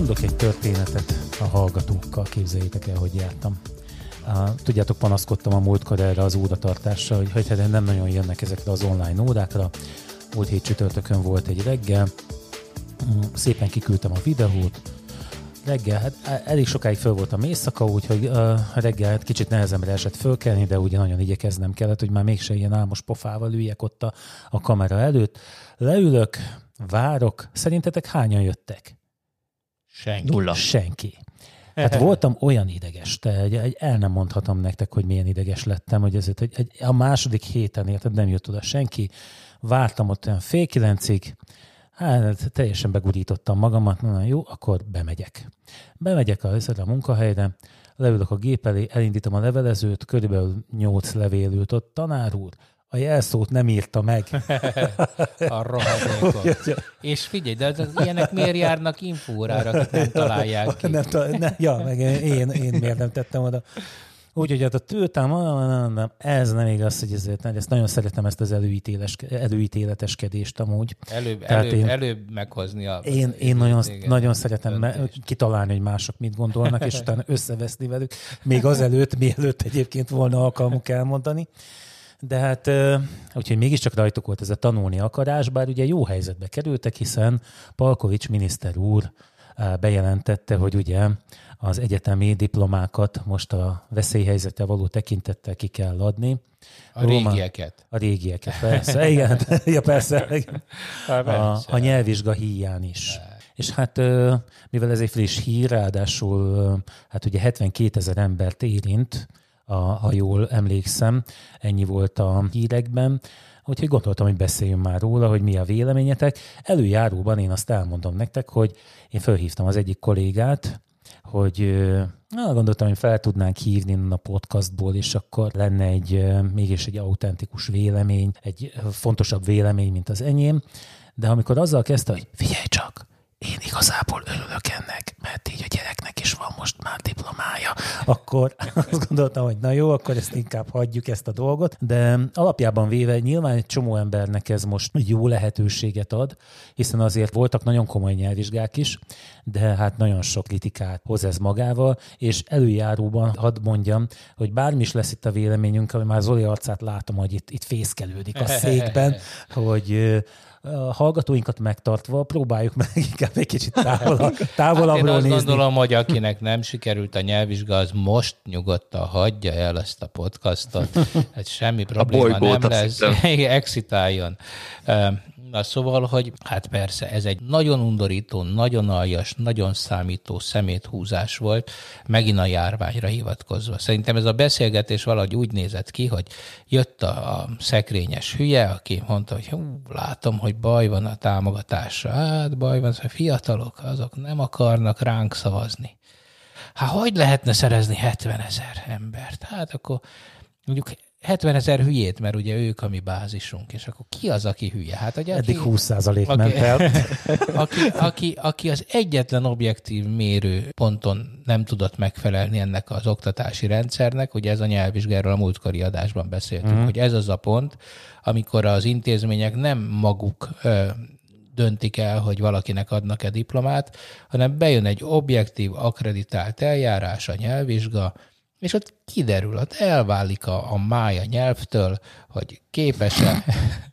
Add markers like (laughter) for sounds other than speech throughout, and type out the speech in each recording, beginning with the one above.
Mondok egy történetet a hallgatókkal, képzeljétek el, hogy jártam. Tudjátok, panaszkodtam a múltkor erre az óratartásra, hogy, hogy hát nem nagyon jönnek ezekre az online órákra. Múlt hét csütörtökön volt egy reggel, mm, szépen kiküldtem a videót, reggel, hát elég sokáig föl voltam éjszaka, úgyhogy uh, reggel hát kicsit nehezemre esett fölkelni, de ugye nagyon igyekeznem kellett, hogy már mégse ilyen álmos pofával üljek ott a, a kamera előtt. Leülök, várok, szerintetek hányan jöttek? Senki. Nulla. Senki. Hát voltam olyan ideges, te egy, el nem mondhatom nektek, hogy milyen ideges lettem, hogy ezért egy, egy, a második héten érted, nem jött oda senki. Vártam ott olyan fél kilencig, hát teljesen begurítottam magamat, na jó, akkor bemegyek. Bemegyek a, a munkahelyre, leülök a gép elé, elindítom a levelezőt, körülbelül nyolc levél ült ott, tanár úr, a jelszót nem írta meg. (laughs) a rohadékot. (laughs) És figyelj, de az, ilyenek miért járnak infórára, akik nem találják ki? Nem, ne, ja, meg én, én miért nem tettem oda. Úgyhogy hát a tőtám, ez nem igaz, hogy ezért, ezt nagyon szeretem ezt az előítéles, előítéleteskedést amúgy. Előbb, előbb, én, előbb meghozni a... Én, én nagyon, nagyon szeretem me, kitalálni, hogy mások mit gondolnak, és utána összeveszni velük, még azelőtt, mielőtt egyébként volna alkalmuk elmondani. De hát, úgyhogy mégiscsak rajtuk volt ez a tanulni akarás, bár ugye jó helyzetbe kerültek, hiszen Palkovics miniszter úr bejelentette, hogy ugye az egyetemi diplomákat most a veszélyhelyzete való tekintettel ki kell adni. A Róma, régieket. A régieket, persze. Igen, (laughs) ja, persze. (laughs) A, a nyelvvizsga híján is. És hát, mivel ez egy friss hír, ráadásul hát ugye 72 ezer embert érint, a, ha jól emlékszem, ennyi volt a hírekben, úgyhogy gondoltam, hogy beszéljünk már róla, hogy mi a véleményetek. Előjáróban én azt elmondom nektek, hogy én felhívtam az egyik kollégát, hogy na, gondoltam, hogy fel tudnánk hívni a podcastból, és akkor lenne egy mégis egy autentikus vélemény, egy fontosabb vélemény, mint az enyém. De amikor azzal kezdte, hogy figyelj csak, én igazából örülök ennek, mert így a gyereknek is van most már diplomája, akkor (laughs) azt gondoltam, hogy na jó, akkor ezt inkább hagyjuk ezt a dolgot, de alapjában véve nyilván egy csomó embernek ez most jó lehetőséget ad, hiszen azért voltak nagyon komoly nyelvvizsgák is, de hát nagyon sok kritikát hoz ez magával, és előjáróban hadd mondjam, hogy bármi is lesz itt a véleményünk, ami már Zoli arcát látom, hogy itt, itt fészkelődik a székben, (laughs) hogy a hallgatóinkat megtartva próbáljuk meg (laughs) inkább egy kicsit távolabb, (laughs) távolabbról hát én azt gondolom, hogy akinek nem sikerült a nyelvvizsga, az most nyugodtan hagyja el ezt a podcastot. (laughs) Hát semmi probléma nem lesz. Exitáljon. Na szóval, hogy hát persze, ez egy nagyon undorító, nagyon aljas, nagyon számító szeméthúzás volt, megint a járványra hivatkozva. Szerintem ez a beszélgetés valahogy úgy nézett ki, hogy jött a, a szekrényes hülye, aki mondta, hogy hú, látom, hogy baj van a támogatásra. Hát baj van, hogy fiatalok, azok nem akarnak ránk szavazni. Hát hogy lehetne szerezni 70 ezer embert? Hát akkor mondjuk 70 ezer hülyét, mert ugye ők a mi bázisunk, és akkor ki az, aki hülye? Hát, aki, Eddig 20 százalék aki, ment el. (laughs) aki, aki, aki az egyetlen objektív mérő ponton nem tudott megfelelni ennek az oktatási rendszernek, ugye ez a nyelvvizsgáról a múltkori adásban beszéltünk, mm. hogy ez az a pont, amikor az intézmények nem maguk ö, döntik el, hogy valakinek adnak-e diplomát, hanem bejön egy objektív, akreditált eljárás, a nyelvvizsga, és ott kiderül, ott elválik a, a mája nyelvtől, hogy képes-e (laughs)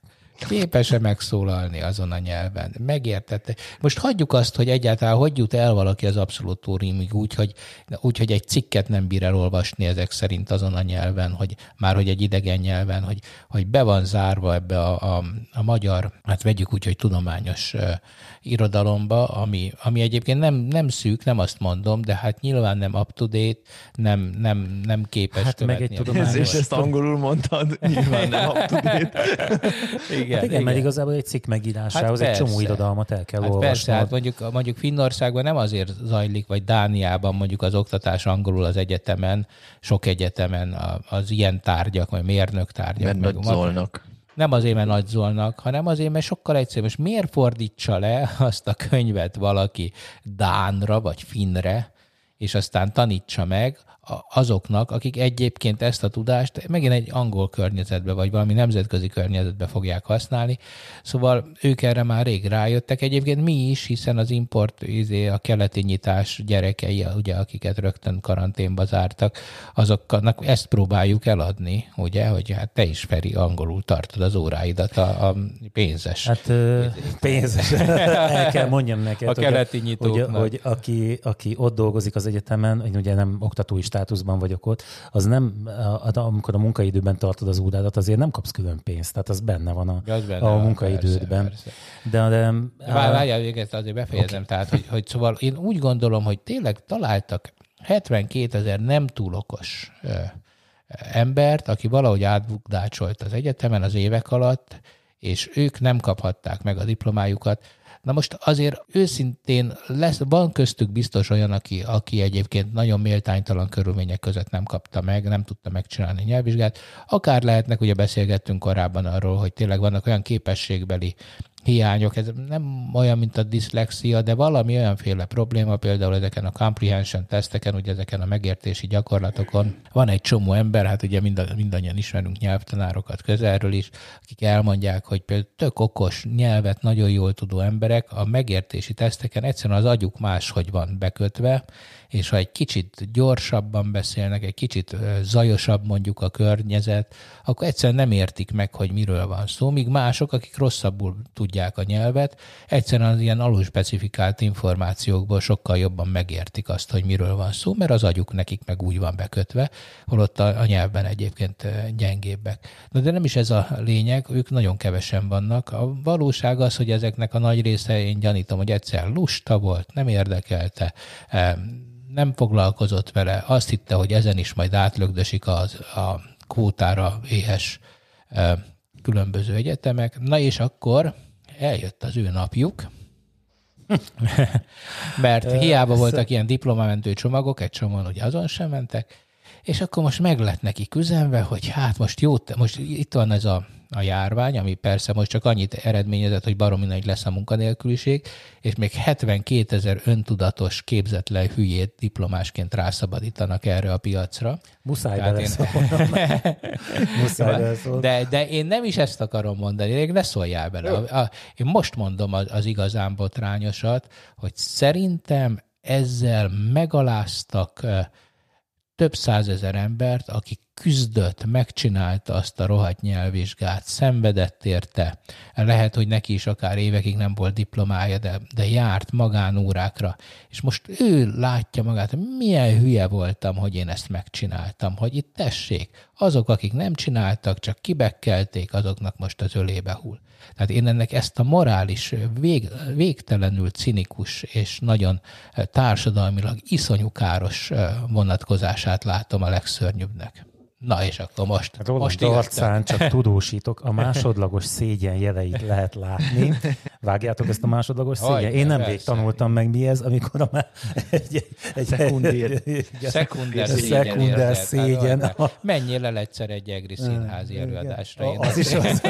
képes-e megszólalni azon a nyelven? Megértette? Most hagyjuk azt, hogy egyáltalán hogy jut el valaki az abszolutóriumig úgy, hogy, úgy, hogy egy cikket nem bír elolvasni ezek szerint azon a nyelven, hogy már hogy egy idegen nyelven, hogy, hogy be van zárva ebbe a, a, a magyar, hát vegyük úgy, hogy tudományos irodalomba, ami, ami egyébként nem, nem szűk, nem azt mondom, de hát nyilván nem up-to-date, nem, nem, nem képes hát meg egy tudományos... És ezt angolul mondtad, (laughs) nyilván nem up-to-date. igen, hát igen, igen, mert igazából egy cikk megírásához hát egy csomó irodalmat el kell hát olvasni. Persze, hát mondjuk, mondjuk Finnországban nem azért zajlik, vagy Dániában mondjuk az oktatás angolul az egyetemen, sok egyetemen az ilyen tárgyak, vagy mérnök tárgyak. Mert nagy nem azért, mert nagy Zolnak, hanem azért, mert sokkal egyszerűbb. Most miért fordítsa le azt a könyvet valaki Dánra vagy Finnre, és aztán tanítsa meg, azoknak, akik egyébként ezt a tudást megint egy angol környezetbe, vagy valami nemzetközi környezetbe fogják használni. Szóval ők erre már rég rájöttek. Egyébként mi is, hiszen az import, izé, a keleti nyitás gyerekei, ugye, akiket rögtön karanténba zártak, azoknak ezt próbáljuk eladni, ugye, hogy hát te is, Feri, angolul tartod az óráidat a, a pénzes. Hát pénzes. (laughs) El kell mondjam neked, a keleti hogy, hogy, hogy aki, aki ott dolgozik az egyetemen, én ugye nem oktatói státuszban vagyok ott, az nem, amikor a munkaidőben tartod az órádat, azért nem kapsz külön pénzt, tehát az benne van a, az benne a munkaidődben. Persze, persze. De, de, Várjál, véget azért befejezem, okay. tehát, hogy, hogy szóval én úgy gondolom, hogy tényleg találtak 72 ezer nem túl okos embert, aki valahogy átbukdácsolt az egyetemen az évek alatt, és ők nem kaphatták meg a diplomájukat. Na most azért őszintén lesz, van köztük biztos olyan, aki, aki egyébként nagyon méltánytalan körülmények között nem kapta meg, nem tudta megcsinálni nyelvvizsgát. Akár lehetnek, ugye beszélgettünk korábban arról, hogy tényleg vannak olyan képességbeli hiányok, ez nem olyan, mint a diszlexia, de valami olyanféle probléma, például ezeken a comprehension teszteken, ugye ezeken a megértési gyakorlatokon. Van egy csomó ember, hát ugye mind, mindannyian ismerünk nyelvtanárokat közelről is, akik elmondják, hogy például tök okos nyelvet nagyon jól tudó emberek a megértési teszteken egyszerűen az agyuk máshogy van bekötve, és ha egy kicsit gyorsabban beszélnek, egy kicsit zajosabb mondjuk a környezet, akkor egyszerűen nem értik meg, hogy miről van szó, míg mások, akik rosszabbul tudják a nyelvet, egyszerűen az ilyen alulspecifikált információkból sokkal jobban megértik azt, hogy miről van szó, mert az agyuk nekik meg úgy van bekötve, holott a, a nyelvben egyébként gyengébbek. Na de nem is ez a lényeg, ők nagyon kevesen vannak. A valóság az, hogy ezeknek a nagy része, én gyanítom, hogy egyszer lusta volt, nem érdekelte, nem foglalkozott vele, azt hitte, hogy ezen is majd átlögdösik az, a kvótára éhes különböző egyetemek. Na és akkor eljött az ő napjuk, (laughs) mert hiába voltak ilyen diplomamentő csomagok, egy csomóan ugye azon sem mentek, és akkor most meg lett neki üzenve, hogy hát most jó, most itt van ez a a járvány, ami persze most csak annyit eredményezett, hogy baromi nagy lesz a munkanélküliség, és még 72 ezer öntudatos, képzetlen hülyét diplomásként rászabadítanak erre a piacra. Muszáj beleszólnom. (laughs) Muszáj de, de én nem is ezt akarom mondani, még ne szóljál bele. A, a, én most mondom az, az igazán botrányosat, hogy szerintem ezzel megaláztak több százezer embert, akik küzdött, megcsinálta azt a rohadt nyelvvizsgát, szenvedett érte. Lehet, hogy neki is akár évekig nem volt diplomája, de, de járt magánórákra. És most ő látja magát, milyen hülye voltam, hogy én ezt megcsináltam, hogy itt tessék, azok, akik nem csináltak, csak kibekkelték, azoknak most az ölébe hull. Tehát én ennek ezt a morális, vég, végtelenül cinikus és nagyon társadalmilag iszonyú káros vonatkozását látom a legszörnyűbbnek. Na és akkor most. Roland most arcán csak tudósítok, a másodlagos szégyen jeleit lehet látni. Vágjátok ezt a másodlagos szégyen? Én nem vég tanultam meg mi ez, amikor a egy, egy, szekundér, szekunder szégyen. Szekunder szégyen. Menjél el egyszer egy egri színházi előadásra. Én az is az.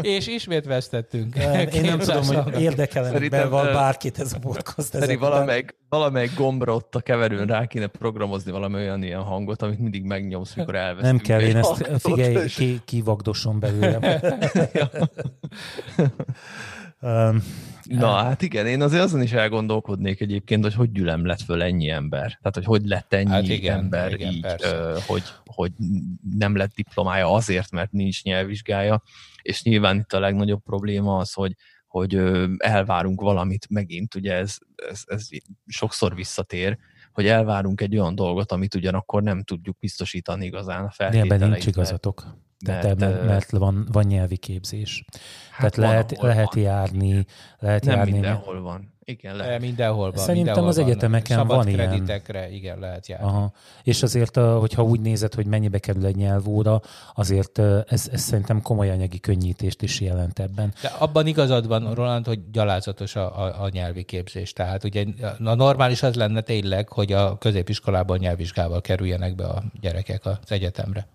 és ismét vesztettünk. Én nem tudom, hogy érdekel van bárkit ez a podcast. Szerintem valamelyik, valamelyik gombra ott a keverőn rá kéne programozni valami olyan ilyen hangot, amit mindig megnyomsz, mikor elveszünk. Nem kell, én ezt figyelj, ki, kivagdosom belőlem. (laughs) um, Na, hát igen, én azért azon is elgondolkodnék egyébként, hogy hogy gyülem lett föl ennyi ember. Tehát, hogy hogy lett ennyi hát igen, ember igen, így, ö, hogy, hogy nem lett diplomája azért, mert nincs nyelvvizsgája, és nyilván itt a legnagyobb probléma az, hogy hogy elvárunk valamit megint, ugye ez, ez, ez sokszor visszatér, hogy elvárunk egy olyan dolgot, amit ugyanakkor nem tudjuk biztosítani igazán a feltételeit. Ebben nincs igazatok. Mert, mert, mert van, van nyelvi képzés. Hát Tehát lehet, lehet járni, lehet nem járni. mindenhol van. Igen, lehet. Mindenhol van. Szerintem mindenhol az egyetemeken van, van ilyen. kreditekre, igen, lehet járni. Aha. És azért, hogyha úgy nézed, hogy mennyibe kerül egy nyelvóra, azért ez, ez szerintem komoly anyagi könnyítést is jelent ebben. De abban igazad van, Roland, hogy gyalázatos a, a, a nyelvi képzés. Tehát ugye a normális az lenne tényleg, hogy a középiskolában nyelvvizsgával kerüljenek be a gyerekek az egyetemre.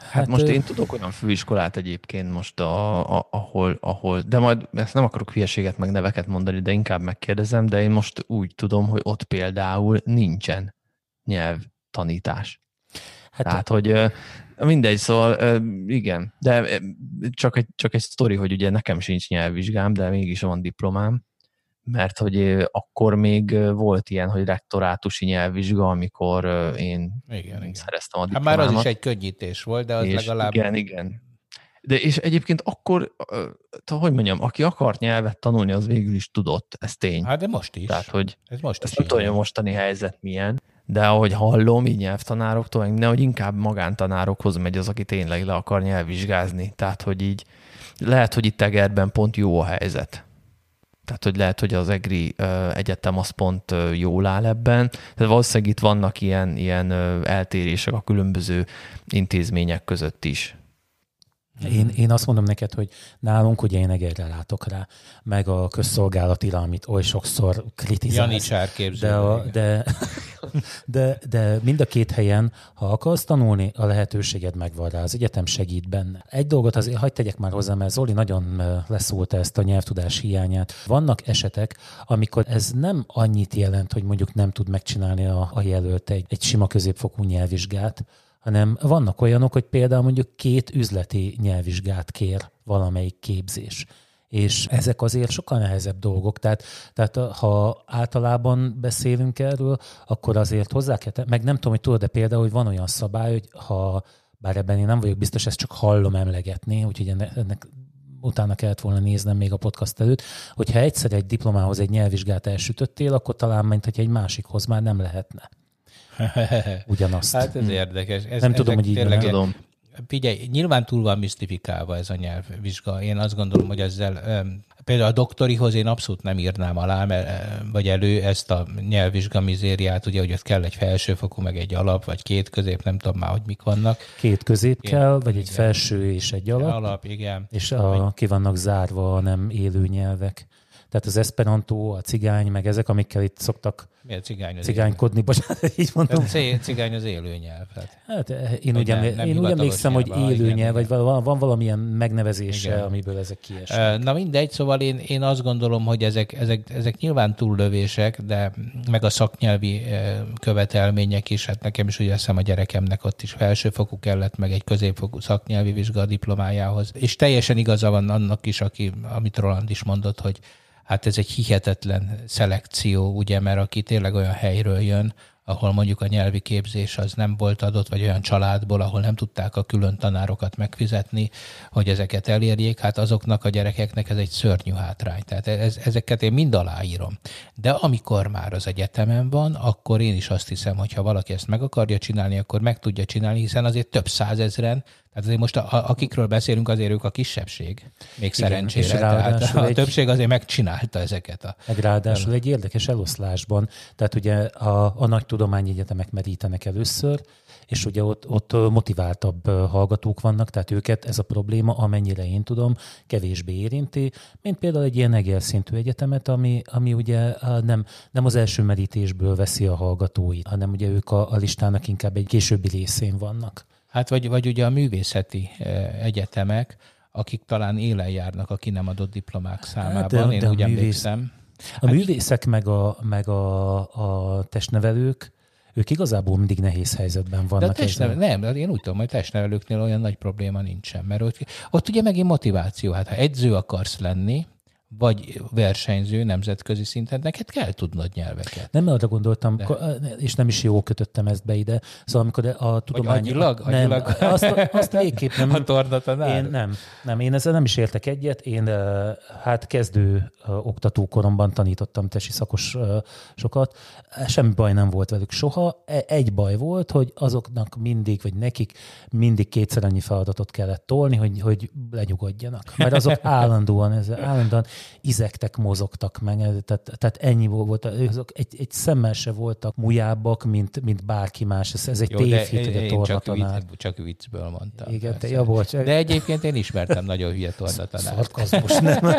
Hát, hát most én tudok olyan főiskolát egyébként most, a, a, ahol, ahol, de majd ezt nem akarok hülyeséget meg neveket mondani, de inkább megkérdezem, de én most úgy tudom, hogy ott például nincsen nyelv tanítás. Hát Tehát, hogy mindegy, szóval igen, de csak egy, csak egy sztori, hogy ugye nekem sincs nyelvvizsgám, de mégis van diplomám, mert hogy akkor még volt ilyen, hogy rektorátusi nyelvvizsga, amikor én igen, igen. szereztem a diplomámat. Hát már az is egy könnyítés volt, de az és legalább... Igen, igen. De és egyébként akkor, hogy mondjam, aki akart nyelvet tanulni, az végül is tudott, ez tény. Hát de most is. Tehát, hogy ez most ezt nem tudom, hogy a mostani helyzet milyen, de ahogy hallom, így nyelvtanároktól, nehogy inkább magántanárokhoz megy az, aki tényleg le akar nyelvvizsgázni. Tehát, hogy így lehet, hogy itt Egerben pont jó a helyzet. Tehát, hogy lehet, hogy az EGRI egyetem az pont jól áll ebben. Tehát valószínűleg itt vannak ilyen, ilyen eltérések a különböző intézmények között is. Én, én azt mondom neked, hogy nálunk ugye én egyre látok rá, meg a közszolgálatira, amit oly sokszor kritizálsz. Jani de, a, de, de, de mind a két helyen, ha akarsz tanulni, a lehetőséged megvan rá, az egyetem segít benne. Egy dolgot azért hagyd tegyek már hozzá, mert Zoli nagyon leszólta ezt a nyelvtudás hiányát. Vannak esetek, amikor ez nem annyit jelent, hogy mondjuk nem tud megcsinálni a, a jelölt egy, egy sima középfokú nyelvvizsgát, hanem vannak olyanok, hogy például mondjuk két üzleti nyelvvizsgát kér valamelyik képzés. És ezek azért sokkal nehezebb dolgok. Tehát, tehát ha általában beszélünk erről, akkor azért hozzá kell, meg nem tudom, hogy tudod, de például, hogy van olyan szabály, hogy ha, bár ebben én nem vagyok biztos, ezt csak hallom emlegetni, úgyhogy ennek, ennek utána kellett volna néznem még a podcast előtt, hogyha egyszer egy diplomához egy nyelvvizsgát elsütöttél, akkor talán, mint hogy egy másikhoz már nem lehetne. (laughs) Ugyanazt. Hát ez érdekes. Ez, nem tudom, hogy így nem tudom. Figyelj, nyilván túl van misztifikálva ez a nyelvvizsga. Én azt gondolom, hogy ezzel például a doktorihoz én abszolút nem írnám alá, mert, vagy elő ezt a nyelvvizsga mizériát, ugye, hogy ott kell egy felsőfokú, meg egy alap, vagy két közép, nem tudom már, hogy mik vannak. Két közép igen, kell, vagy igen. egy felső és egy alap. Alap, igen. És a, ki vannak zárva a nem élő nyelvek. Tehát az esperanto, a cigány, meg ezek, amikkel itt szoktak Miért cigány az cigánykodni, bocsánat, így mondom. Hát, cigány az élő nyelv. Hát, hát én úgy, nem, nem én úgy emlékszem, hogy élő nyelv, vagy van, van valamilyen megnevezése, igen. amiből ezek kiesnek. Na mindegy, szóval én, én azt gondolom, hogy ezek, ezek, ezek nyilván túllövések, de meg a szaknyelvi követelmények is, hát nekem is ugye hiszem a gyerekemnek ott is felsőfokú kellett, meg egy középfokú szaknyelvi vizsga diplomájához. És teljesen igaza van annak is, aki, amit Roland is mondott, hogy hát ez egy hihetetlen szelekció, ugye, mert aki tényleg olyan helyről jön, ahol mondjuk a nyelvi képzés az nem volt adott, vagy olyan családból, ahol nem tudták a külön tanárokat megfizetni, hogy ezeket elérjék, hát azoknak a gyerekeknek ez egy szörnyű hátrány. Tehát ez, ezeket én mind aláírom. De amikor már az egyetemen van, akkor én is azt hiszem, hogy ha valaki ezt meg akarja csinálni, akkor meg tudja csinálni, hiszen azért több százezren tehát azért most, a, akikről beszélünk, azért ők a kisebbség. Még Igen, szerencsére. Tehát a egy, többség azért megcsinálta ezeket. A, egy ráadásul egy érdekes eloszlásban. Tehát ugye a, a nagy tudományegyetemek merítenek először, és ugye ott, ott motiváltabb hallgatók vannak, tehát őket ez a probléma, amennyire én tudom, kevésbé érinti, mint például egy ilyen egész szintű egyetemet, ami, ami ugye nem, nem az első merítésből veszi a hallgatóit, hanem ugye ők a, a listának inkább egy későbbi részén vannak. Hát vagy, vagy ugye a művészeti eh, egyetemek, akik talán élen járnak a ki nem adott diplomák számában, hát de, én de úgy művész, emlékszem. A hát, művészek meg a, meg a, a testnevelők, ők igazából mindig nehéz helyzetben vannak. De testnevel, nem, én úgy tudom, hogy testnevelőknél olyan nagy probléma nincsen, mert ott, ott ugye megint motiváció. Hát ha edző akarsz lenni, vagy versenyző nemzetközi szinten, neked kell tudnod nyelveket. Nem arra gondoltam, De. és nem is jó kötöttem ezt be ide. Szóval amikor a tudomány... Agyilag, nem, agyilag. Azt, azt (laughs) végképp nem. A tornatanár? Én nem, nem, én ezzel nem is értek egyet. Én hát kezdő oktatókoromban tanítottam tesi szakos sokat. Semmi baj nem volt velük soha. E, egy baj volt, hogy azoknak mindig, vagy nekik mindig kétszer annyi feladatot kellett tolni, hogy, hogy lenyugodjanak. Mert azok (laughs) állandóan, ez, állandóan izektek, mozogtak meg, tehát, tehát ennyi volt, azok egy, egy szemmel se voltak mujábbak, mint, mint bárki más. Ez, ez egy tévhit, hogy a tornatanár. Csak, csak viccből mondtam. Igen, te, ja, bocs. De egyébként én ismertem nagyon hülye tornatanárt. Szarkazmus, nem? (laughs)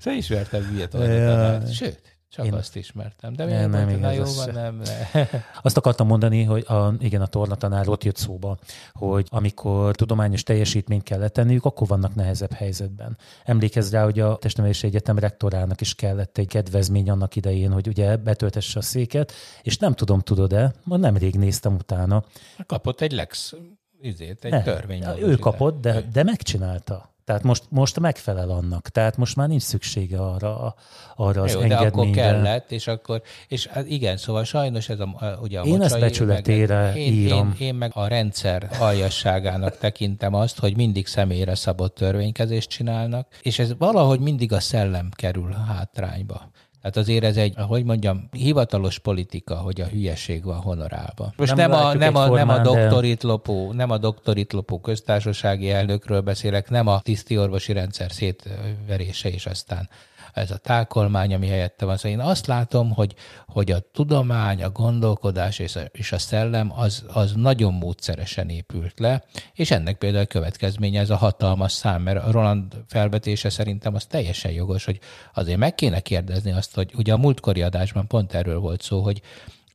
szóval ismertem hülye tornatanárt. Sőt, Csak Én azt ismertem. De nem, nem, nem, jó van, nem. Ne. Azt akartam mondani, hogy a, igen, a tornatanár ott jött szóba, hogy amikor tudományos teljesítményt kell tenniük, akkor vannak nehezebb helyzetben. Emlékezz rá, hogy a Testnevelési Egyetem rektorának is kellett egy kedvezmény annak idején, hogy ugye betöltesse a széket, és nem tudom, tudod-e, ma nemrég néztem utána. Kapott egy lex, izét, egy törvény. Ő kapott, de, de megcsinálta. Tehát most, most megfelel annak. Tehát most már nincs szüksége arra, arra az Jó, engedményre. de akkor kellett, és akkor, és hát igen, szóval sajnos ez a, ugye a Én ezt becsületére meg, én, írom. Én, én, meg a rendszer aljasságának tekintem azt, hogy mindig személyre szabott törvénykezést csinálnak, és ez valahogy mindig a szellem kerül hátrányba. Tehát azért ez egy, hogy mondjam, hivatalos politika, hogy a hülyeség van honorálva. Most nem, nem, a, nem, a, nem a doktorit lopó, nem a doktorit lopó köztársasági elnökről beszélek, nem a tiszti orvosi rendszer szétverése, és aztán ez a tákolmány, ami helyette van. Szóval én azt látom, hogy, hogy a tudomány, a gondolkodás és a, és a szellem az, az nagyon módszeresen épült le, és ennek például a következménye ez a hatalmas szám, mert a Roland felvetése szerintem az teljesen jogos, hogy azért meg kéne kérdezni azt, hogy ugye a múltkori adásban pont erről volt szó, hogy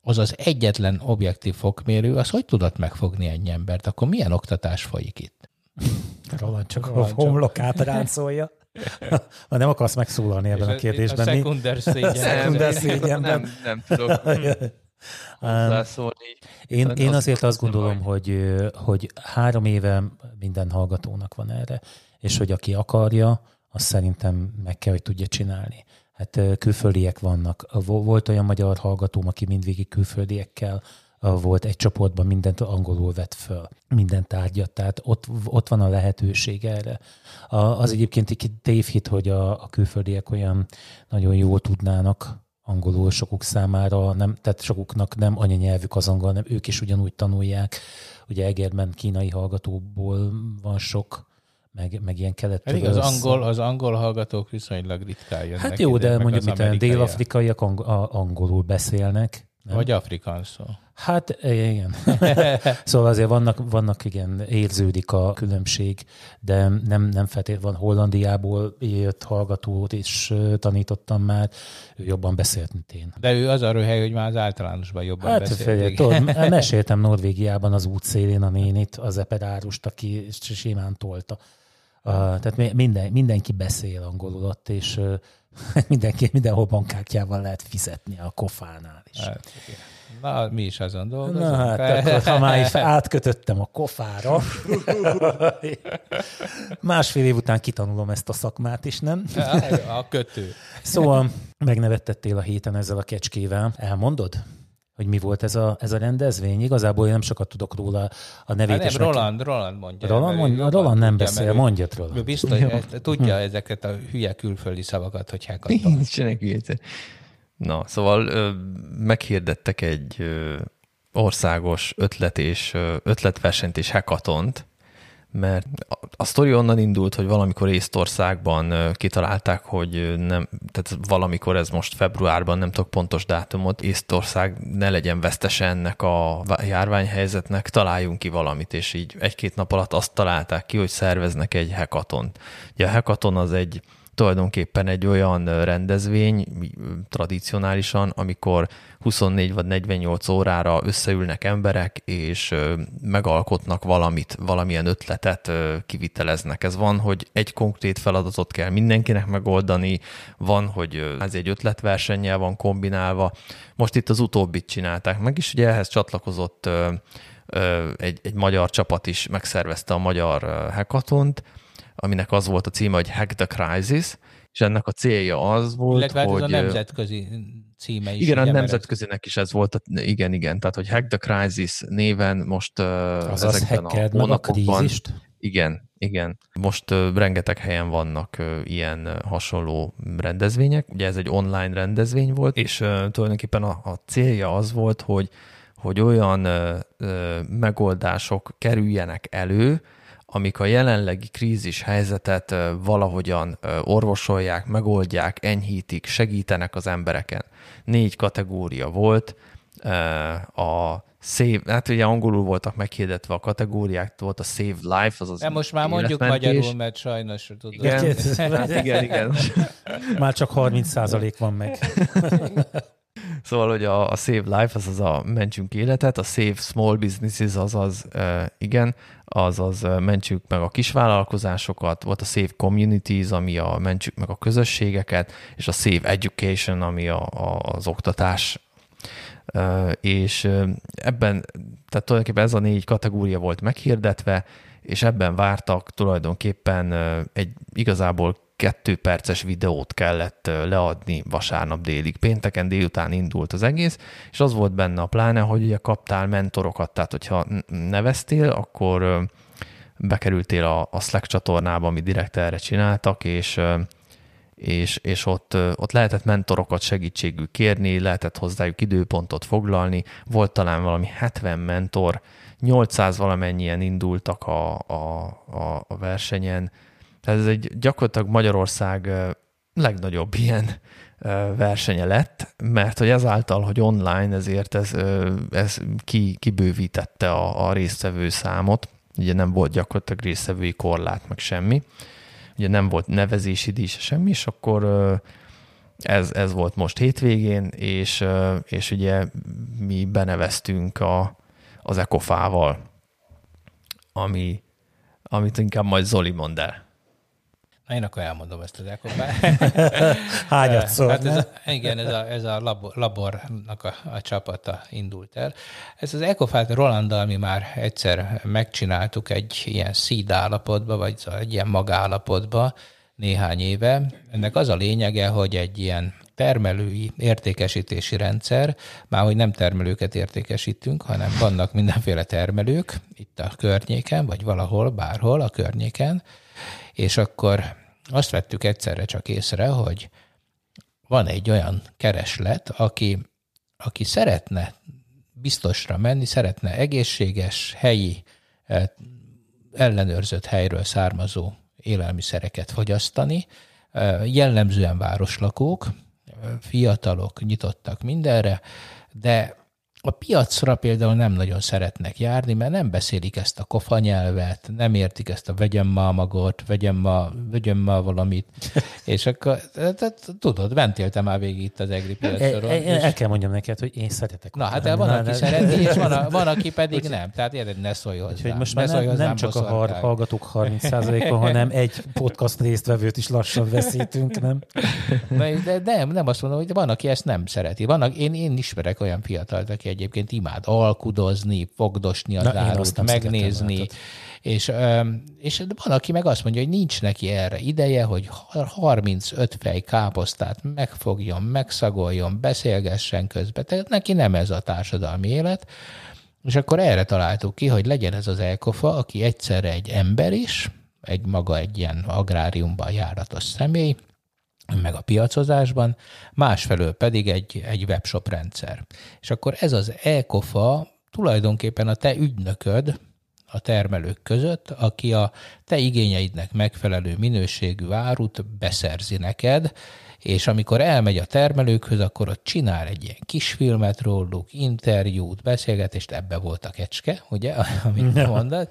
az az egyetlen objektív fokmérő, az hogy tudott megfogni ennyi embert? Akkor milyen oktatás folyik itt? Roland csak Roland a homlokát ráncolja. Ha nem akarsz megszólalni ebben a kérdésben. A szekunder szégyen. szégyenben. Nem, nem tudok (laughs) hozzászólni. Én, én azért azt gondolom, hogy, hogy három éve minden hallgatónak van erre, és hogy aki akarja, azt szerintem meg kell, hogy tudja csinálni. Hát külföldiek vannak. Volt olyan magyar hallgatóm, aki mindvégig külföldiekkel volt egy csoportban, mindent angolul vett föl, minden tárgyat, tehát ott, ott van a lehetőség erre. A, az egyébként egy tévhit, hogy a, a külföldiek olyan nagyon jól tudnának angolul sokuk számára, nem, tehát sokuknak nem anyanyelvük az angol, nem ők is ugyanúgy tanulják. Ugye Egerben kínai hallgatóból van sok, meg, meg ilyen kelet Elég az angol, az angol hallgatók viszonylag ritkán jönnek Hát jó, ide, de mondjuk mit dél-afrikaiak angolul beszélnek, nem? Vagy afrikán szó. Hát igen. (laughs) szóval azért vannak, vannak, igen, érződik a különbség, de nem, nem feltétlenül van Hollandiából jött hallgatót is tanítottam már, ő jobban beszélt, mint én. De ő az a röhely, hogy már az általánosban jobban hát, beszélt. Tudod, (laughs) meséltem Norvégiában az útszélén a nénit, az eperárust, aki simán tolta. Uh, tehát minden, mindenki beszél angolul ott, és uh, (laughs) mindenki, mindenhol bankkártyával lehet fizetni a kofánál is. Hát, Na, mi is azon dolgozunk. Na hát, akkor, ha már is átkötöttem a kofára, (laughs) másfél év után kitanulom ezt a szakmát is, nem? A kötő. Szóval megnevettettél a héten ezzel a kecskével. Elmondod? Hogy mi volt ez a, ez a rendezvény. Igazából én nem sokat tudok róla a nevét. Hát nem, Roland, Roland mondja. Roland, mondja, Roland nem tudja, beszél, mondja róla. Ő biztos, tudja ezeket a hülye külföldi szavakat, hogy hackathon. Nincsenek hülyét. Na, szóval ö, meghirdettek egy ö, országos ötlet és ö, ötletversenyt és hackatont, mert a, sztori onnan indult, hogy valamikor Észtországban kitalálták, hogy nem, tehát valamikor ez most februárban, nem tudok pontos dátumot, Észtország ne legyen vesztese ennek a járványhelyzetnek, találjunk ki valamit, és így egy-két nap alatt azt találták ki, hogy szerveznek egy hekatont. Ugye a hekaton az egy tulajdonképpen egy olyan rendezvény tradicionálisan, amikor 24 vagy 48 órára összeülnek emberek, és megalkotnak valamit, valamilyen ötletet kiviteleznek. Ez van, hogy egy konkrét feladatot kell mindenkinek megoldani, van, hogy ez egy ötletversennyel van kombinálva. Most itt az utóbbit csinálták meg, is ugye ehhez csatlakozott egy, egy magyar csapat is megszervezte a magyar hackatont, aminek az volt a címe, hogy Hack the Crisis, és ennek a célja az volt, Illetve hogy... ez a nemzetközi címe is. Igen, a nemzetközinek is ez volt, igen, igen, tehát hogy Hack the Crisis néven most az ezekben a hónapokban... A igen, igen. Most rengeteg helyen vannak ilyen hasonló rendezvények. Ugye ez egy online rendezvény volt, és tulajdonképpen a, a célja az volt, hogy, hogy olyan uh, uh, megoldások kerüljenek elő, amik a jelenlegi krízis helyzetet valahogyan orvosolják, megoldják, enyhítik, segítenek az embereken. Négy kategória volt, a Save, hát ugye angolul voltak meghirdetve a kategóriák, volt a Save Life, az az De most már mondjuk magyarul, mert sajnos tudod. Igen, (laughs) hát igen, igen. Már csak 30 százalék van meg. (laughs) Szóval, hogy a, a Save Life, az az a mentsünk életet, a Save Small Businesses, az az, uh, igen, az az uh, mentsük meg a kisvállalkozásokat, volt a Save Communities, ami a mentsük meg a közösségeket, és a Save Education, ami a, a, az oktatás. És ebben, tehát tulajdonképpen ez a négy kategória volt meghirdetve, és ebben vártak tulajdonképpen egy igazából kettő perces videót kellett leadni vasárnap délig. Pénteken délután indult az egész, és az volt benne a pláne, hogy ugye kaptál mentorokat, tehát hogyha neveztél, akkor bekerültél a, a Slack csatornába, ami direkt erre csináltak, és és, és ott, ott lehetett mentorokat segítségül kérni, lehetett hozzájuk időpontot foglalni, volt talán valami 70 mentor, 800 valamennyien indultak a, a, a, a versenyen, tehát ez egy gyakorlatilag Magyarország legnagyobb ilyen versenye lett, mert hogy ezáltal, hogy online, ezért ez, ez ki, kibővítette a, a résztvevő számot, ugye nem volt gyakorlatilag résztvevői korlát, meg semmi, ugye nem volt nevezési díj, semmi, és akkor ez, ez volt most hétvégén, és, és ugye mi beneveztünk a, az Ecofával, ami, amit inkább majd Zoli mond el. Na, én akkor elmondom ezt az ekopát. (laughs) Hányat szól, hát ez, a, Igen, ez a, ez a labor, labornak a, a csapata indult el. Ez az ekofát Rolanddal mi már egyszer megcsináltuk egy ilyen seed állapotba, vagy egy ilyen magállapotba néhány éve. Ennek az a lényege, hogy egy ilyen termelői értékesítési rendszer, már hogy nem termelőket értékesítünk, hanem vannak mindenféle termelők itt a környéken, vagy valahol, bárhol a környéken, és akkor azt vettük egyszerre csak észre, hogy van egy olyan kereslet, aki, aki szeretne biztosra menni, szeretne egészséges, helyi, eh, ellenőrzött helyről származó élelmiszereket fogyasztani, eh, jellemzően városlakók, eh, fiatalok nyitottak mindenre, de a piacra például nem nagyon szeretnek járni, mert nem beszélik ezt a kofa nyelvet, nem értik ezt a vegyem ma magot, vegyem ma, vegyem ma valamit, (laughs) és akkor tudod, mentél te már végig itt az egri piacról. El, el, el kell mondjam neked, hogy én szeretek. Na, hát van, aki szereti, és van, a, (laughs) van aki pedig nem. Tehát érted, ne szólj hozzá. Úgyhogy most ne nem, nem csak a har, hallgatók 30%-a, (laughs) hanem egy podcast résztvevőt is lassan veszítünk, nem? De, de nem, nem azt mondom, hogy van, aki ezt nem szereti. Vannak, én, én ismerek olyan fiatalt, aki egyébként imád alkudozni, fogdosni az árut, megnézni, és, és van, aki meg azt mondja, hogy nincs neki erre ideje, hogy 35 fej káposztát megfogjon, megszagoljon, beszélgessen közben. Tehát neki nem ez a társadalmi élet. És akkor erre találtuk ki, hogy legyen ez az elkofa, aki egyszerre egy ember is, egy maga egy ilyen agráriumban járatos személy, meg a piacozásban, másfelől pedig egy, egy webshop rendszer. És akkor ez az e-kofa tulajdonképpen a te ügynököd a termelők között, aki a te igényeidnek megfelelő minőségű árut beszerzi neked, és amikor elmegy a termelőkhöz, akkor ott csinál egy ilyen kis filmet róluk, interjút, beszélgetést, ebbe volt a kecske, ugye, (laughs) amit ja. mondod.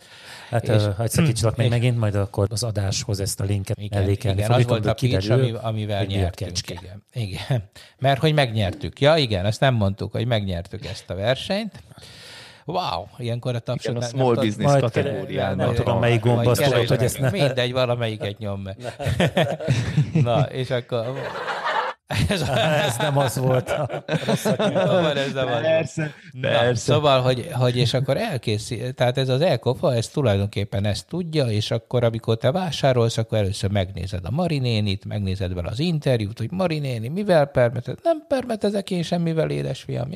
Hát és, ha szakítsalak meg megint, majd akkor az adáshoz ezt a linket igen, elé kell. Igen, az volt a pitch, ami, amivel nyertünk. Igen, igen. Mert hogy megnyertük. Ja, igen, ezt nem mondtuk, hogy megnyertük ezt a versenyt. Wow, ilyenkor a tapsot... Igen, a small nem, business kategórián. Nem tudom, melyik gomba azt tudod, hogy ezt ne... Mindegy, valamelyiket nyom meg. (laughs) Na, és akkor (laughs) ez, a... ez nem az volt. szóval ez nem persze, az. persze. szóval, hogy, hogy és akkor elkészít, tehát ez az elkofa, ez tulajdonképpen ezt tudja, és akkor, amikor te vásárolsz, akkor először megnézed a Marinénit, megnézed vele az interjút, hogy Marinéni, mivel permetez? Nem permetezek én semmivel, édesfiam.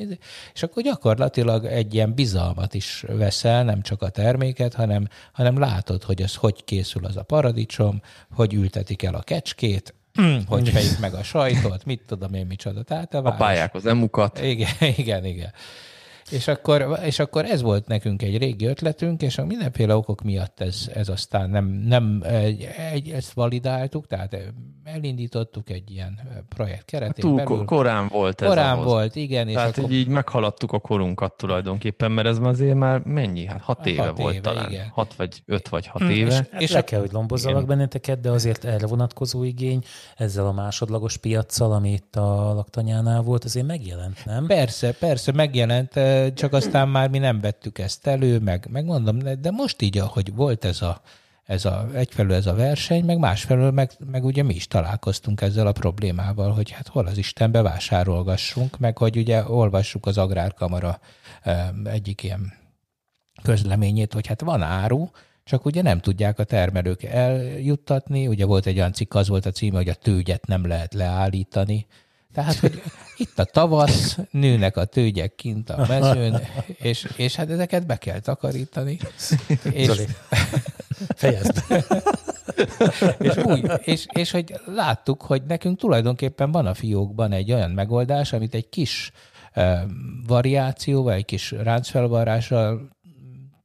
És akkor gyakorlatilag egy ilyen bizalmat is veszel, nem csak a terméket, hanem, hanem látod, hogy ez hogy készül az a paradicsom, hogy ültetik el a kecskét, hogy fejük meg a sajtot, mit tudom én micsoda. Tehát a, a pályák az emukat. Igen, igen, igen. És akkor, és akkor ez volt nekünk egy régi ötletünk, és a mindenféle okok miatt ez, ez aztán nem, nem egy, egy, ezt validáltuk, tehát elindítottuk egy ilyen projekt keretén Túl belül. korán volt ez Korán ahhoz. volt, igen. És tehát akkor... így meghaladtuk a korunkat tulajdonképpen, mert ez azért már mennyi? Hát hat éve hat volt éve, talán. Igen. Hat vagy öt vagy hat hmm, éve. És, és le kell, hogy lombozzanak benneteket, de azért erre vonatkozó igény ezzel a másodlagos piaccal, ami itt a laktanyánál volt, azért megjelent, nem? Persze, persze, megjelent, csak aztán már mi nem vettük ezt elő, meg, meg de most így, ahogy volt ez a, ez a, egyfelől ez a verseny, meg másfelől meg, meg ugye mi is találkoztunk ezzel a problémával, hogy hát hol az Istenbe vásárolgassunk, meg hogy ugye olvassuk az Agrárkamara egyik ilyen közleményét, hogy hát van áru, csak ugye nem tudják a termelők eljuttatni. Ugye volt egy olyan cikk, az volt a címe, hogy a tőgyet nem lehet leállítani. Tehát, hogy itt a tavasz, nőnek a tőgyek kint a mezőn, és, és hát ezeket be kell takarítani. És, Zoli, fejezd. és, úgy, és, és hogy láttuk, hogy nekünk tulajdonképpen van a fiókban egy olyan megoldás, amit egy kis variációval, egy kis ráncfelvarrással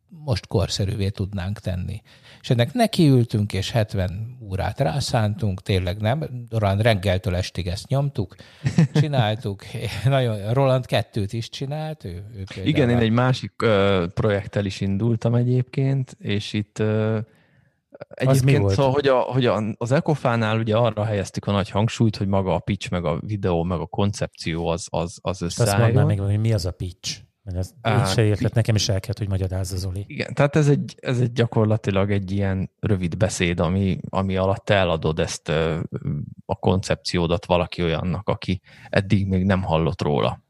most korszerűvé tudnánk tenni. És ennek nekiültünk, és 70 órát rászántunk, tényleg nem, Roland reggeltől estig ezt nyomtuk, (laughs) csináltuk, nagyon, Roland kettőt is csinált. Ő, ő Igen, én egy másik uh, projekttel is indultam egyébként, és itt uh, Egyébként szóval, hogy, a, hogy a, az Ecofánál ugye arra helyeztük a nagy hangsúlyt, hogy maga a pitch, meg a videó, meg a koncepció az, az, az összeálljon. Azt még, hogy mi az a pitch? Mert ez Á, se értett, nekem is el kellett, hogy magyarázza Zoli. Igen, tehát ez egy, ez egy gyakorlatilag egy ilyen rövid beszéd, ami, ami alatt eladod ezt a koncepciódat valaki olyannak, aki eddig még nem hallott róla.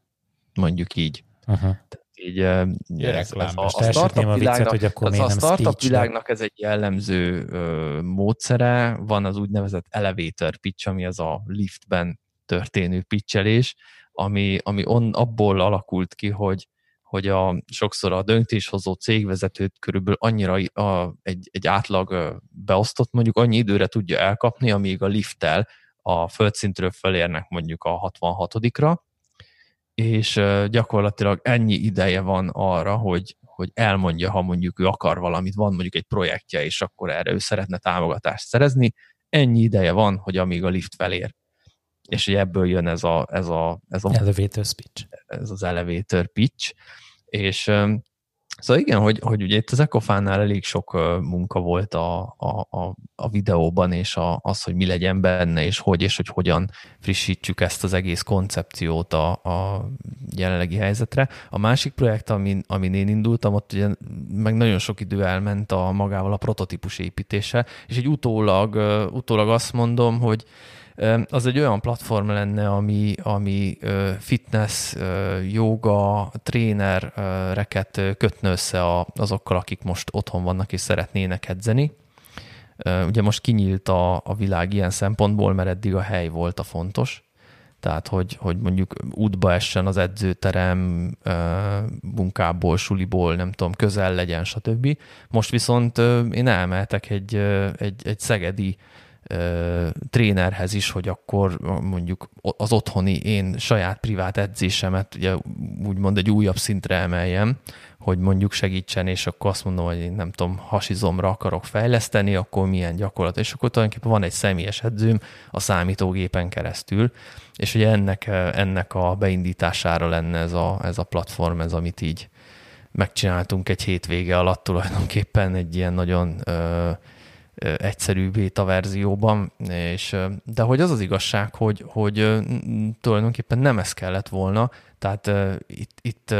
Mondjuk így. Uh-huh. így ez, ez a, a startup, a viccet, hogy akkor az, a startup világnak ez egy jellemző ö, módszere, van az úgynevezett elevator pitch, ami az a liftben történő pitchelés, ami, ami on, abból alakult ki, hogy hogy a, sokszor a döntéshozó cégvezetőt körülbelül annyira a, egy, egy átlag beosztott, mondjuk annyi időre tudja elkapni, amíg a lifttel a földszintről felérnek mondjuk a 66-ra, és gyakorlatilag ennyi ideje van arra, hogy, hogy elmondja, ha mondjuk ő akar valamit, van mondjuk egy projektje, és akkor erre ő szeretne támogatást szerezni, ennyi ideje van, hogy amíg a lift felér. És hogy ebből jön ez a, ez a, ez a elevator speech. Ez az elevator pitch, és Szóval igen, hogy, hogy ugye itt az Ecofánál elég sok munka volt a, a, a, a videóban, és a, az, hogy mi legyen benne, és hogy, és hogy hogyan frissítsük ezt az egész koncepciót a, a jelenlegi helyzetre. A másik projekt, amin, amin én indultam, ott ugye meg nagyon sok idő elment a magával a prototípus építése, és egy utólag, utólag azt mondom, hogy az egy olyan platform lenne, ami, ami fitness, yoga, trénereket kötne össze azokkal, akik most otthon vannak és szeretnének edzeni. Ugye most kinyílt a, a világ ilyen szempontból, mert eddig a hely volt a fontos, tehát hogy, hogy mondjuk útba essen az edzőterem, munkából, suliból, nem tudom, közel legyen, stb. Most viszont én elmehetek egy, egy, egy szegedi trénerhez is, hogy akkor mondjuk az otthoni én saját privát edzésemet ugye úgymond egy újabb szintre emeljem, hogy mondjuk segítsen, és akkor azt mondom, hogy én nem tudom, hasizomra akarok fejleszteni, akkor milyen gyakorlat, és akkor tulajdonképpen van egy személyes edzőm a számítógépen keresztül, és ugye ennek, ennek a beindítására lenne ez a, ez a platform, ez amit így megcsináltunk egy hétvége alatt tulajdonképpen egy ilyen nagyon egyszerű beta verzióban, és, de hogy az az igazság, hogy, hogy tulajdonképpen nem ez kellett volna, tehát itt, itt,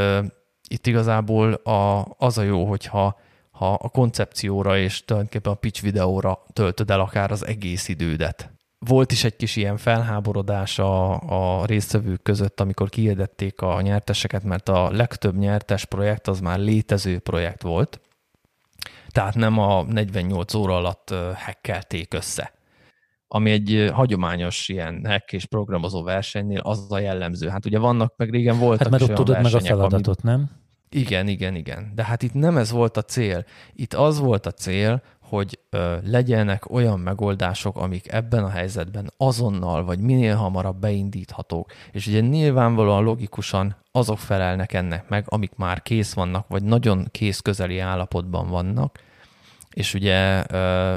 itt igazából a, az a jó, hogyha ha a koncepcióra és tulajdonképpen a pitch videóra töltöd el akár az egész idődet. Volt is egy kis ilyen felháborodás a, a résztvevők között, amikor kiirdették a nyerteseket, mert a legtöbb nyertes projekt az már létező projekt volt, tehát nem a 48 óra alatt hackelték össze. Ami egy hagyományos ilyen hack és programozó versenynél az a jellemző. Hát ugye vannak, meg régen voltak Hát mert ott tudod meg a feladatot, ami... nem? Igen, igen, igen. De hát itt nem ez volt a cél. Itt az volt a cél, hogy ö, legyenek olyan megoldások, amik ebben a helyzetben azonnal vagy minél hamarabb beindíthatók. És ugye nyilvánvalóan logikusan azok felelnek ennek meg, amik már kész vannak, vagy nagyon kész közeli állapotban vannak, és ugye,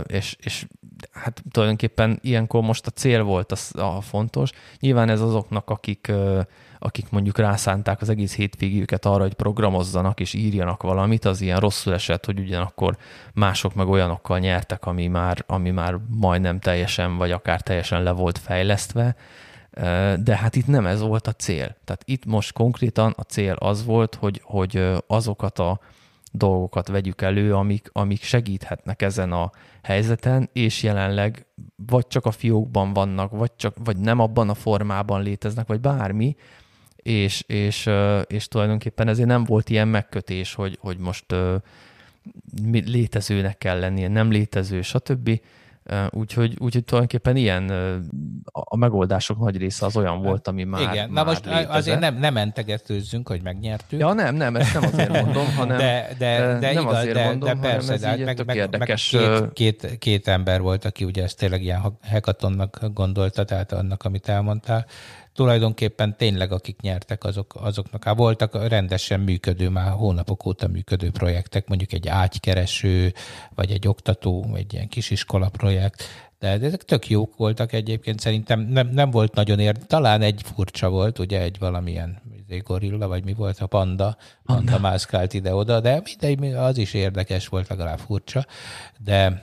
és, és hát tulajdonképpen ilyenkor most a cél volt a, a fontos. Nyilván ez azoknak, akik akik mondjuk rászánták az egész hétvégüket arra, hogy programozzanak és írjanak valamit, az ilyen rosszul esett, hogy ugyanakkor mások meg olyanokkal nyertek, ami már, ami már majdnem teljesen, vagy akár teljesen le volt fejlesztve, de hát itt nem ez volt a cél. Tehát itt most konkrétan a cél az volt, hogy, hogy azokat a dolgokat vegyük elő, amik, amik segíthetnek ezen a helyzeten, és jelenleg vagy csak a fiókban vannak, vagy, csak, vagy nem abban a formában léteznek, vagy bármi, és, és, és tulajdonképpen ezért nem volt ilyen megkötés, hogy, hogy most létezőnek kell lennie, nem létező, stb. Úgyhogy, úgyhogy tulajdonképpen ilyen a megoldások nagy része az olyan volt, ami már Igen, már na most létezett. azért nem, nem mentegetőzzünk, hogy megnyertük. Ja, nem, nem, ezt nem azért (laughs) mondom, hanem de, de, de, nem igaz, azért de, mondom, de persze, ez de így meg, meg, érdekes. Meg két, két, két, ember volt, aki ugye ezt tényleg ilyen hekatonnak gondolta, tehát annak, amit elmondtál, tulajdonképpen tényleg akik nyertek, azok, azoknak. Hát voltak rendesen működő, már hónapok óta működő projektek, mondjuk egy ágykereső, vagy egy oktató, egy ilyen kisiskola projekt, de ezek tök jók voltak egyébként, szerintem nem, nem volt nagyon ér, talán egy furcsa volt, ugye egy valamilyen izé, gorilla, vagy mi volt a panda, panda, panda mászkált ide-oda, de mindegy, az is érdekes volt, legalább furcsa, de,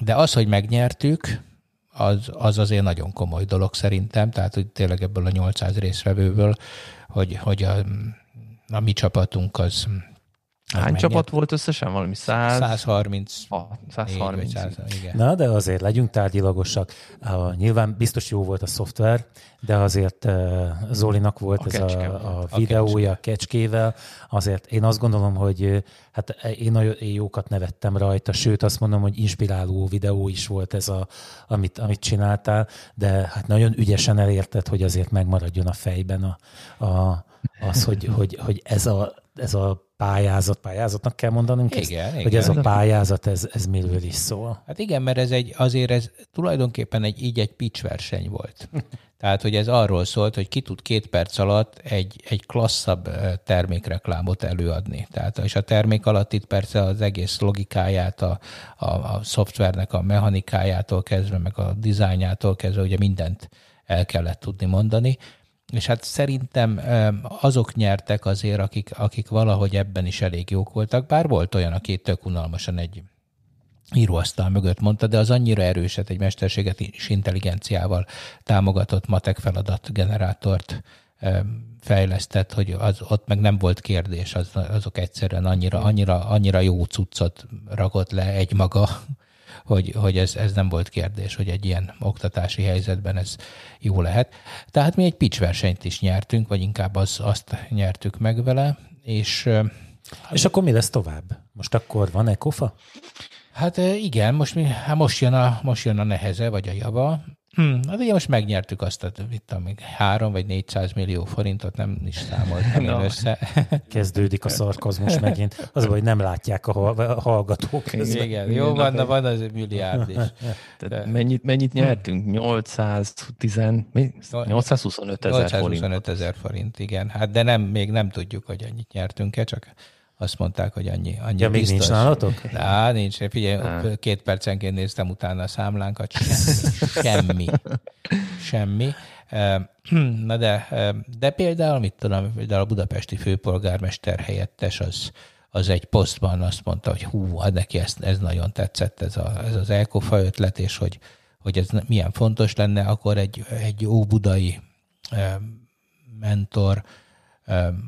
de az, hogy megnyertük, az, az azért nagyon komoly dolog szerintem, tehát hogy tényleg ebből a 800 részvevőből, hogy, hogy a, a mi csapatunk az Hány mennyit? csapat volt összesen? Valami 100? 130. Ah, 130. 100, igen. Na, de azért legyünk tárgyilagosak. Uh, nyilván biztos jó volt a szoftver, de azért uh, Zolinak volt a ez a, a videója a kecskével. Azért én azt gondolom, hogy hát én nagyon én jókat nevettem rajta, sőt azt mondom, hogy inspiráló videó is volt ez, a, amit, amit csináltál, de hát nagyon ügyesen elérted, hogy azért megmaradjon a fejben a, a, az, hogy, hogy, hogy ez a ez a pályázat, pályázatnak kell mondanunk igen, ezt, igen. hogy ez a pályázat, ez, ez miről is szól. Hát igen, mert ez egy, azért ez tulajdonképpen egy, így egy pitch verseny volt. (laughs) Tehát, hogy ez arról szólt, hogy ki tud két perc alatt egy, egy klasszabb termékreklámot előadni. Tehát, és a termék alatt itt persze az egész logikáját, a, a, a szoftvernek a mechanikájától kezdve, meg a dizájnjától kezdve, ugye mindent el kellett tudni mondani, és hát szerintem azok nyertek azért, akik, akik valahogy ebben is elég jók voltak, bár volt olyan, aki tök unalmasan egy íróasztal mögött mondta, de az annyira erőset egy mesterséget és intelligenciával támogatott matek feladat generátort fejlesztett, hogy az, ott meg nem volt kérdés, az, azok egyszerűen annyira, annyira, annyira jó cuccot rakott le egy maga, hogy, hogy ez, ez nem volt kérdés, hogy egy ilyen oktatási helyzetben ez jó lehet. Tehát mi egy pitch versenyt is nyertünk, vagy inkább az, azt nyertük meg vele, és... És akkor mi lesz tovább? Most akkor van-e kofa? Hát igen, most, mi, hát most, jön a, most jön a neheze, vagy a java. Hmm, hát ugye most megnyertük azt, a, itt még 3 vagy 400 millió forintot, nem is számoltam én össze. (laughs) Kezdődik a szarkozmus megint. Az, hogy nem látják a hallgatók. Közben. Igen, jó van, de van az milliárd is. (laughs) De... Mennyit, mennyit nyertünk? 810, 825 ezer forint. 825 ezer forint, igen. Hát de nem, még nem tudjuk, hogy ennyit nyertünk-e, csak azt mondták, hogy annyi, annyi ja, még nincs nálatok? Á, nincs. Figyelj, Á. két percenként néztem utána a számlánkat, semmi. semmi. Na de, de például, mit tudom, például a budapesti főpolgármester helyettes az, az egy posztban azt mondta, hogy hú, hát neki ez, ez nagyon tetszett, ez, a, ez az elkofa ötlet, és hogy, hogy ez milyen fontos lenne, akkor egy, egy óbudai mentor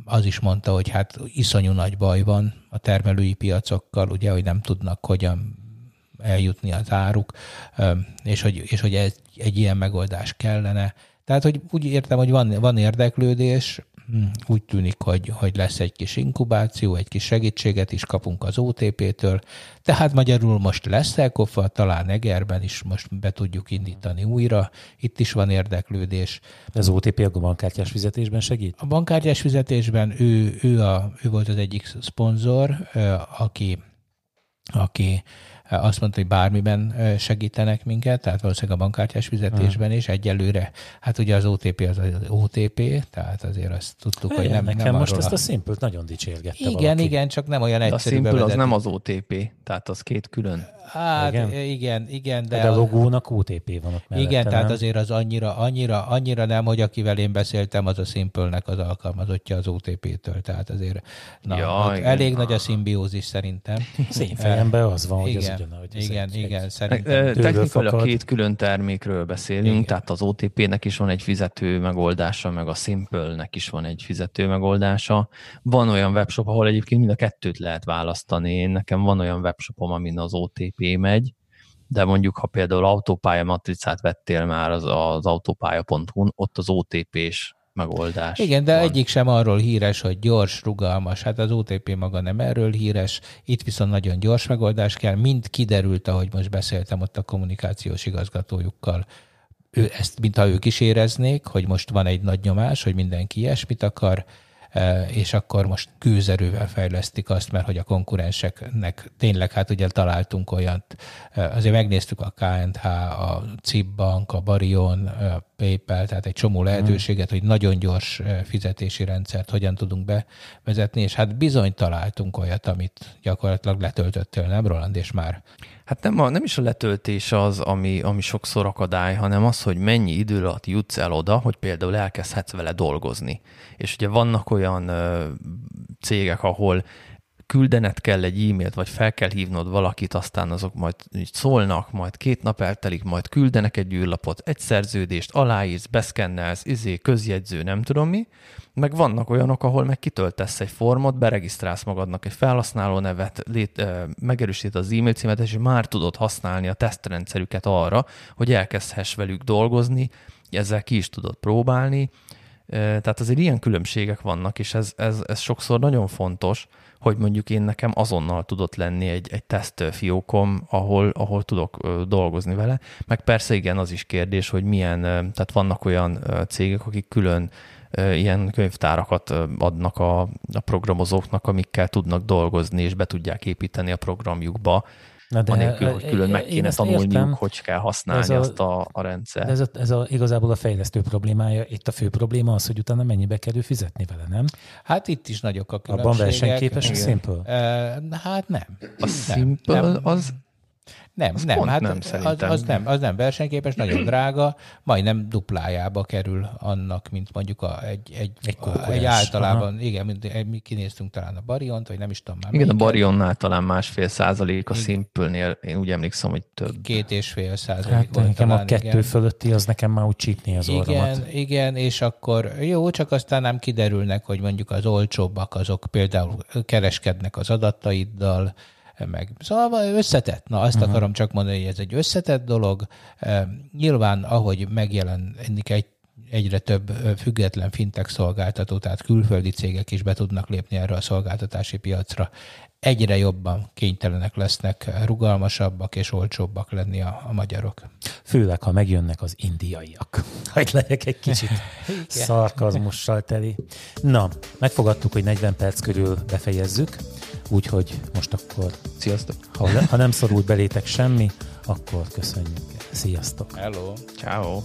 az is mondta, hogy hát iszonyú nagy baj van a termelői piacokkal, ugye, hogy nem tudnak hogyan eljutni az áruk, és hogy, és hogy egy, egy ilyen megoldás kellene. Tehát, hogy úgy értem, hogy van, van érdeklődés, úgy tűnik, hogy, hogy lesz egy kis inkubáció, egy kis segítséget is kapunk az OTP-től, tehát magyarul most lesz elkofa, talán Egerben is most be tudjuk indítani újra, itt is van érdeklődés. Az OTP a bankkártyás fizetésben segít? A bankkártyás fizetésben ő, ő, a, ő volt az egyik szponzor, aki, aki azt mondta, hogy bármiben segítenek minket, tehát valószínűleg a bankkártyás fizetésben is egyelőre. Hát ugye az OTP az az OTP, tehát azért azt tudtuk, hogy nem, nekem nem most ezt a simple nagyon dicsérgette Igen, valaki. igen, csak nem olyan egyszerű. A Simple az nem az OTP, tehát az két külön. Hát igen, igen, igen de, de a logónak OTP van ott mellette, Igen, nem? tehát azért az annyira, annyira, annyira nem, hogy akivel én beszéltem, az a Simple-nek az alkalmazottja az OTP-től, tehát azért na, ja, elég nagy a szimbiózis szerintem. Szén fejemben az van, hogy igen, az ugyan, hogy igen, egy, igen, egy szerintem. Technikailag két külön termékről beszélünk, igen. tehát az OTP-nek is van egy fizető megoldása, meg a Simple-nek is van egy fizető megoldása. Van olyan webshop, ahol egyébként mind a kettőt lehet választani. Én nekem van olyan webshopom, amin az OTP megy, de mondjuk, ha például autópálya matricát vettél már az, az autópálya.hu-n, ott az OTP-s megoldás. Igen, de van. egyik sem arról híres, hogy gyors, rugalmas. Hát az OTP maga nem erről híres, itt viszont nagyon gyors megoldás kell. Mind kiderült, ahogy most beszéltem ott a kommunikációs igazgatójukkal, ő, ezt, mintha ők is éreznék, hogy most van egy nagy nyomás, hogy mindenki ilyesmit akar, és akkor most kőzerővel fejlesztik azt, mert hogy a konkurenseknek tényleg, hát ugye találtunk olyat, azért megnéztük a KNH, a CIP Bank, a Barion, a PayPal, tehát egy csomó lehetőséget, hogy nagyon gyors fizetési rendszert hogyan tudunk bevezetni, és hát bizony találtunk olyat, amit gyakorlatilag letöltöttél, nem Roland, és már Hát nem, a, nem is a letöltés az, ami, ami sokszor akadály, hanem az, hogy mennyi idő alatt jutsz el oda, hogy például elkezdhetsz vele dolgozni. És ugye vannak olyan ö, cégek, ahol küldened kell egy e-mailt, vagy fel kell hívnod valakit, aztán azok majd így szólnak, majd két nap eltelik, majd küldenek egy űrlapot, egy szerződést, aláírsz, beszkennelsz, izé, közjegyző, nem tudom mi, meg vannak olyanok, ahol meg kitöltesz egy formot, beregisztrálsz magadnak egy felhasználó nevet, lét, megerősít az e-mail címet, és már tudod használni a tesztrendszerüket arra, hogy elkezdhess velük dolgozni, ezzel ki is tudod próbálni. Tehát azért ilyen különbségek vannak, és ez, ez, ez sokszor nagyon fontos, hogy mondjuk én nekem azonnal tudott lenni egy, egy teszt fiókom, ahol, ahol tudok dolgozni vele. Meg persze igen, az is kérdés, hogy milyen, tehát vannak olyan cégek, akik külön ilyen könyvtárakat adnak a, a programozóknak, amikkel tudnak dolgozni, és be tudják építeni a programjukba, Na de anélkül, hogy külön meg kéne tanulniuk, értem, hogy kell használni a, azt a, a rendszer. Ez, a, ez a, igazából a fejlesztő problémája. Itt a fő probléma az, hogy utána mennyibe kerül fizetni vele, nem? Hát itt is nagyok a különbségek. Abban versenyképes a Simple? Hát nem. A Simple nem. az nem, az nem, hát nem, az, az, nem, az nem versenyképes, nagyon drága, majdnem duplájába kerül annak, mint mondjuk a, egy, egy, egy, a, egy általában, aha. igen, mint, mi kinéztünk talán a Bariont, vagy nem is tudom már. Igen, a Barionnál talán másfél százalék, a Simple-nél én úgy emlékszem, hogy több. Két és fél százalék hát, volt nekem talán, a kettő igen. fölötti, az nekem már úgy csípni az igen, orromat. Igen, és akkor jó, csak aztán nem kiderülnek, hogy mondjuk az olcsóbbak, azok például kereskednek az adataiddal, meg. Szóval összetett. Na, azt uh-huh. akarom csak mondani, hogy ez egy összetett dolog. Nyilván, ahogy megjelenik egy egyre több független fintech szolgáltató, tehát külföldi cégek is be tudnak lépni erre a szolgáltatási piacra. Egyre jobban kénytelenek lesznek rugalmasabbak és olcsóbbak lenni a, a magyarok. Főleg, ha megjönnek az indiaiak. (laughs) Hogy legyek egy kicsit szarkazmussal teli. Na, megfogadtuk, hogy 40 perc körül befejezzük. Úgyhogy most akkor... Sziasztok! Ha, ha nem szorult belétek semmi, akkor köszönjük. Sziasztok! Hello! Ciao!